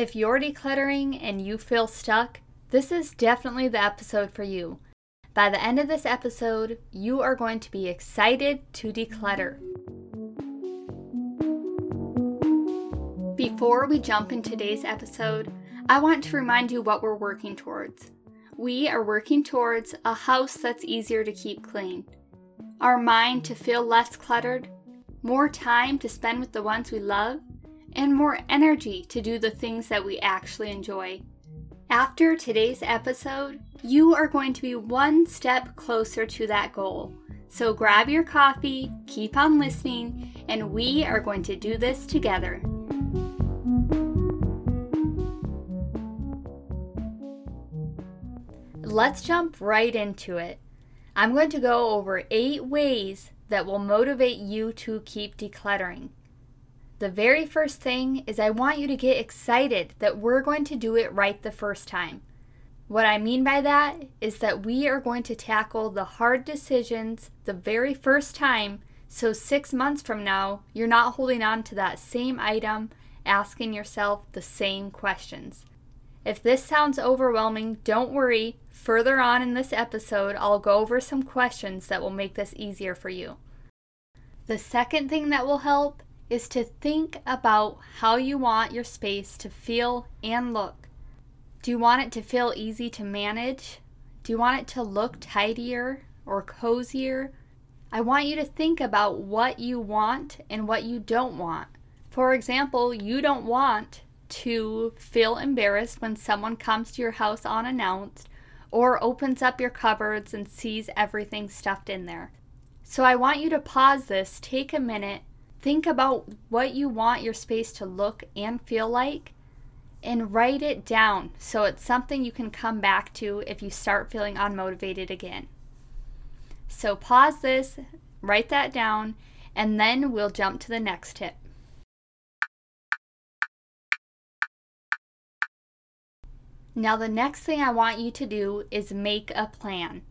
If you're decluttering and you feel stuck, this is definitely the episode for you. By the end of this episode, you are going to be excited to declutter. Before we jump in today's episode, I want to remind you what we're working towards. We are working towards a house that's easier to keep clean, our mind to feel less cluttered, more time to spend with the ones we love, and more energy to do the things that we actually enjoy. After today's episode, you are going to be one step closer to that goal. So grab your coffee, keep on listening, and we are going to do this together. Let's jump right into it. I'm going to go over eight ways that will motivate you to keep decluttering. The very first thing is I want you to get excited that we're going to do it right the first time. What I mean by that is that we are going to tackle the hard decisions the very first time, so six months from now, you're not holding on to that same item, asking yourself the same questions. If this sounds overwhelming, don't worry. Further on in this episode, I'll go over some questions that will make this easier for you. The second thing that will help is to think about how you want your space to feel and look. Do you want it to feel easy to manage? Do you want it to look tidier or cozier? I want you to think about what you want and what you don't want. For example, you don't want to feel embarrassed when someone comes to your house unannounced or opens up your cupboards and sees everything stuffed in there. So I want you to pause this, take a minute, think about what you want your space to look and feel like, and write it down so it's something you can come back to if you start feeling unmotivated again. So pause this, write that down, and then we'll jump to the next tip. Now, the next thing I want you to do is make a plan.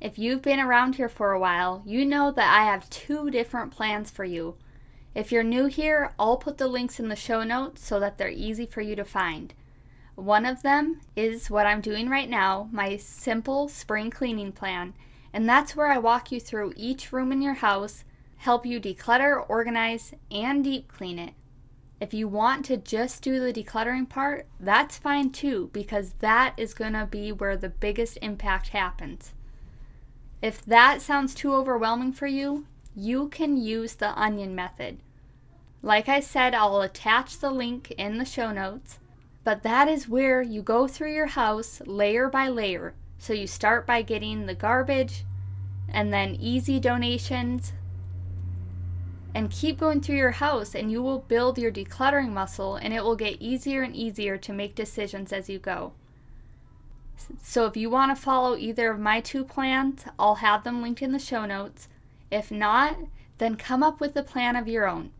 If you've been around here for a while, you know that I have two different plans for you. If you're new here, I'll put the links in the show notes so that they're easy for you to find. One of them is what I'm doing right now, my simple spring cleaning plan, and that's where I walk you through each room in your house, help you declutter, organize, and deep clean it. If you want to just do the decluttering part, that's fine too, because that is going to be where the biggest impact happens. If that sounds too overwhelming for you, you can use the onion method. Like I said, I'll attach the link in the show notes, but that is where you go through your house layer by layer. So you start by getting the garbage and then easy donations, and keep going through your house and you will build your decluttering muscle and it will get easier and easier to make decisions as you go. So if you want to follow either of my two plans, I'll have them linked in the show notes. If not, then come up with a plan of your own.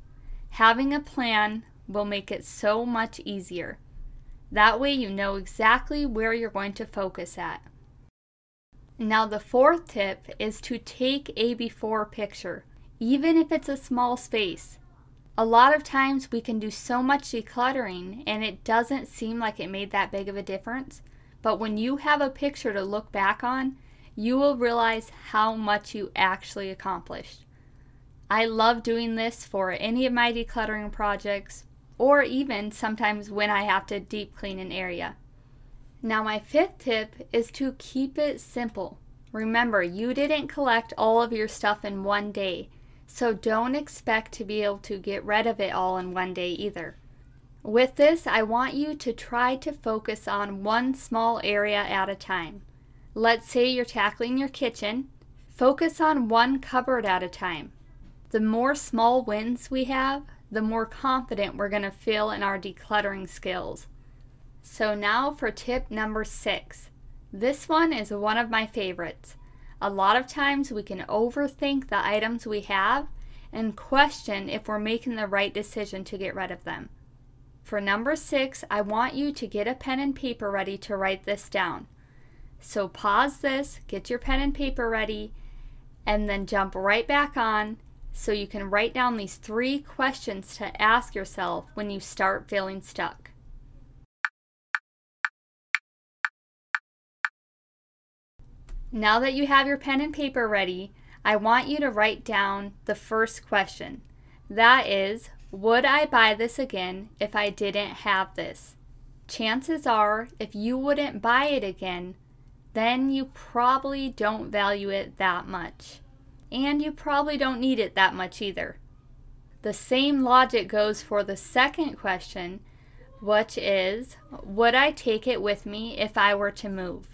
Having a plan will make it so much easier. That way you know exactly where you're going to focus at. Now the fourth tip is to take a before picture even if it's a small space. A lot of times we can do so much decluttering and it doesn't seem like it made that big of a difference. But when you have a picture to look back on, you will realize how much you actually accomplished. I love doing this for any of my decluttering projects, or even sometimes when I have to deep clean an area. Now, my fifth tip is to keep it simple. Remember, you didn't collect all of your stuff in one day. So don't expect to be able to get rid of it all in one day either. With this, I want you to try to focus on one small area at a time. Let's say you're tackling your kitchen. Focus on one cupboard at a time. The more small wins we have, the more confident we're going to feel in our decluttering skills. So, now for tip number six. This one is one of my favorites. A lot of times we can overthink the items we have and question if we're making the right decision to get rid of them. For number six, I want you to get a pen and paper ready to write this down. So pause this, get your pen and paper ready, and then jump right back on so you can write down these three questions to ask yourself when you start feeling stuck. Now that you have your pen and paper ready, I want you to write down the first question. That is, would I buy this again if I didn't have this? Chances are, if you wouldn't buy it again, then you probably don't value it that much. And you probably don't need it that much either. The same logic goes for the second question, which is Would I take it with me if I were to move?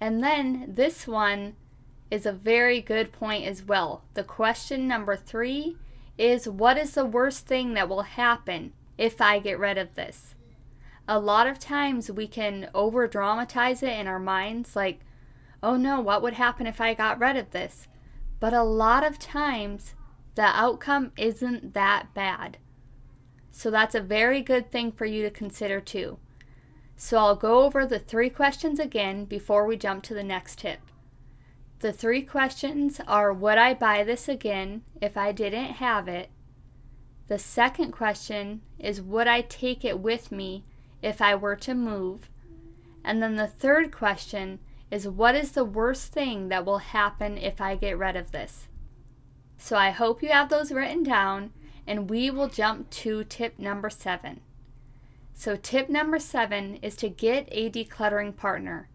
And then this one is a very good point as well. The question number three is What is the worst thing that will happen if I get rid of this? A lot of times we can over dramatize it in our minds, like, oh no, what would happen if I got rid of this? But a lot of times the outcome isn't that bad. So that's a very good thing for you to consider too. So I'll go over the three questions again before we jump to the next tip. The three questions are Would I buy this again if I didn't have it? The second question is Would I take it with me if I were to move? And then the third question is What is the worst thing that will happen if I get rid of this? So I hope you have those written down, and we will jump to tip number seven. So, tip number seven is to get a decluttering partner.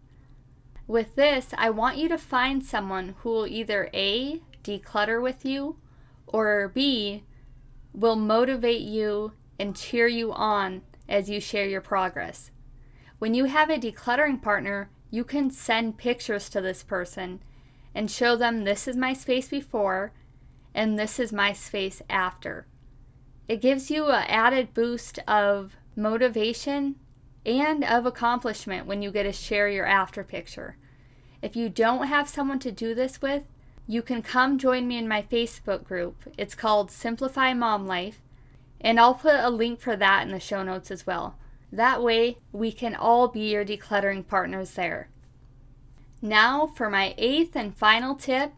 With this, I want you to find someone who will either A, declutter with you, or B, will motivate you and cheer you on as you share your progress. When you have a decluttering partner, you can send pictures to this person and show them this is my space before and this is my space after. It gives you an added boost of motivation and of accomplishment when you get to share your after picture. If you don't have someone to do this with, you can come join me in my Facebook group. It's called Simplify Mom Life, and I'll put a link for that in the show notes as well. That way, we can all be your decluttering partners there. Now, for my eighth and final tip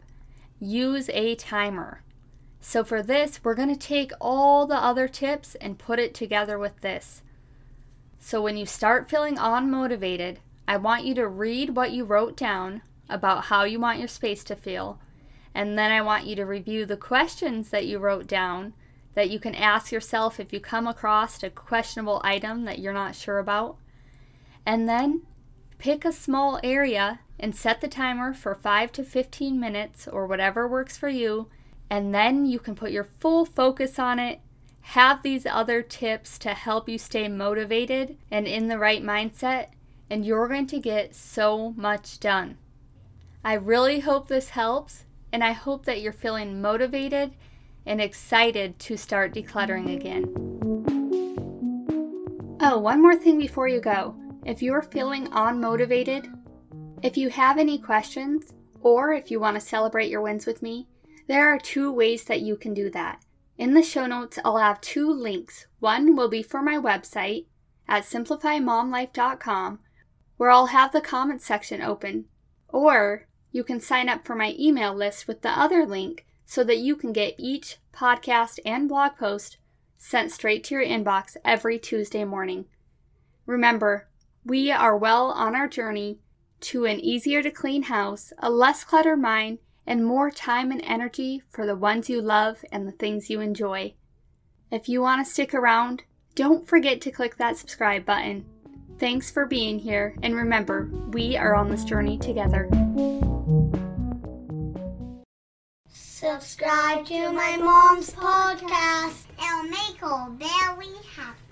use a timer. So for this, we're going to take all the other tips and put it together with this. So when you start feeling unmotivated, I want you to read what you wrote down about how you want your space to feel. And then I want you to review the questions that you wrote down that you can ask yourself if you come across a questionable item that you're not sure about. And then pick a small area and set the timer for 5 to 15 minutes or whatever works for you and then you can put your full focus on it. Have these other tips to help you stay motivated and in the right mindset, and you're going to get so much done. I really hope this helps, and I hope that you're feeling motivated and excited to start decluttering again. Oh, one more thing before you go. If you're feeling unmotivated, if you have any questions, or if you want to celebrate your wins with me, there are two ways that you can do that. In the show notes, I'll have two links. One will be for my website at simplifymomlife.com, where I'll have the comments section open. Or you can sign up for my email list with the other link so that you can get each podcast and blog post sent straight to your inbox every Tuesday morning. Remember, we are well on our journey to an easier to clean house, a less cluttered mind, and more time and energy for the ones you love and the things you enjoy. If you want to stick around, don't forget to click that subscribe button. Thanks for being here, and remember, we are on this journey together. Subscribe to my mom's podcast. It'll make her very happy.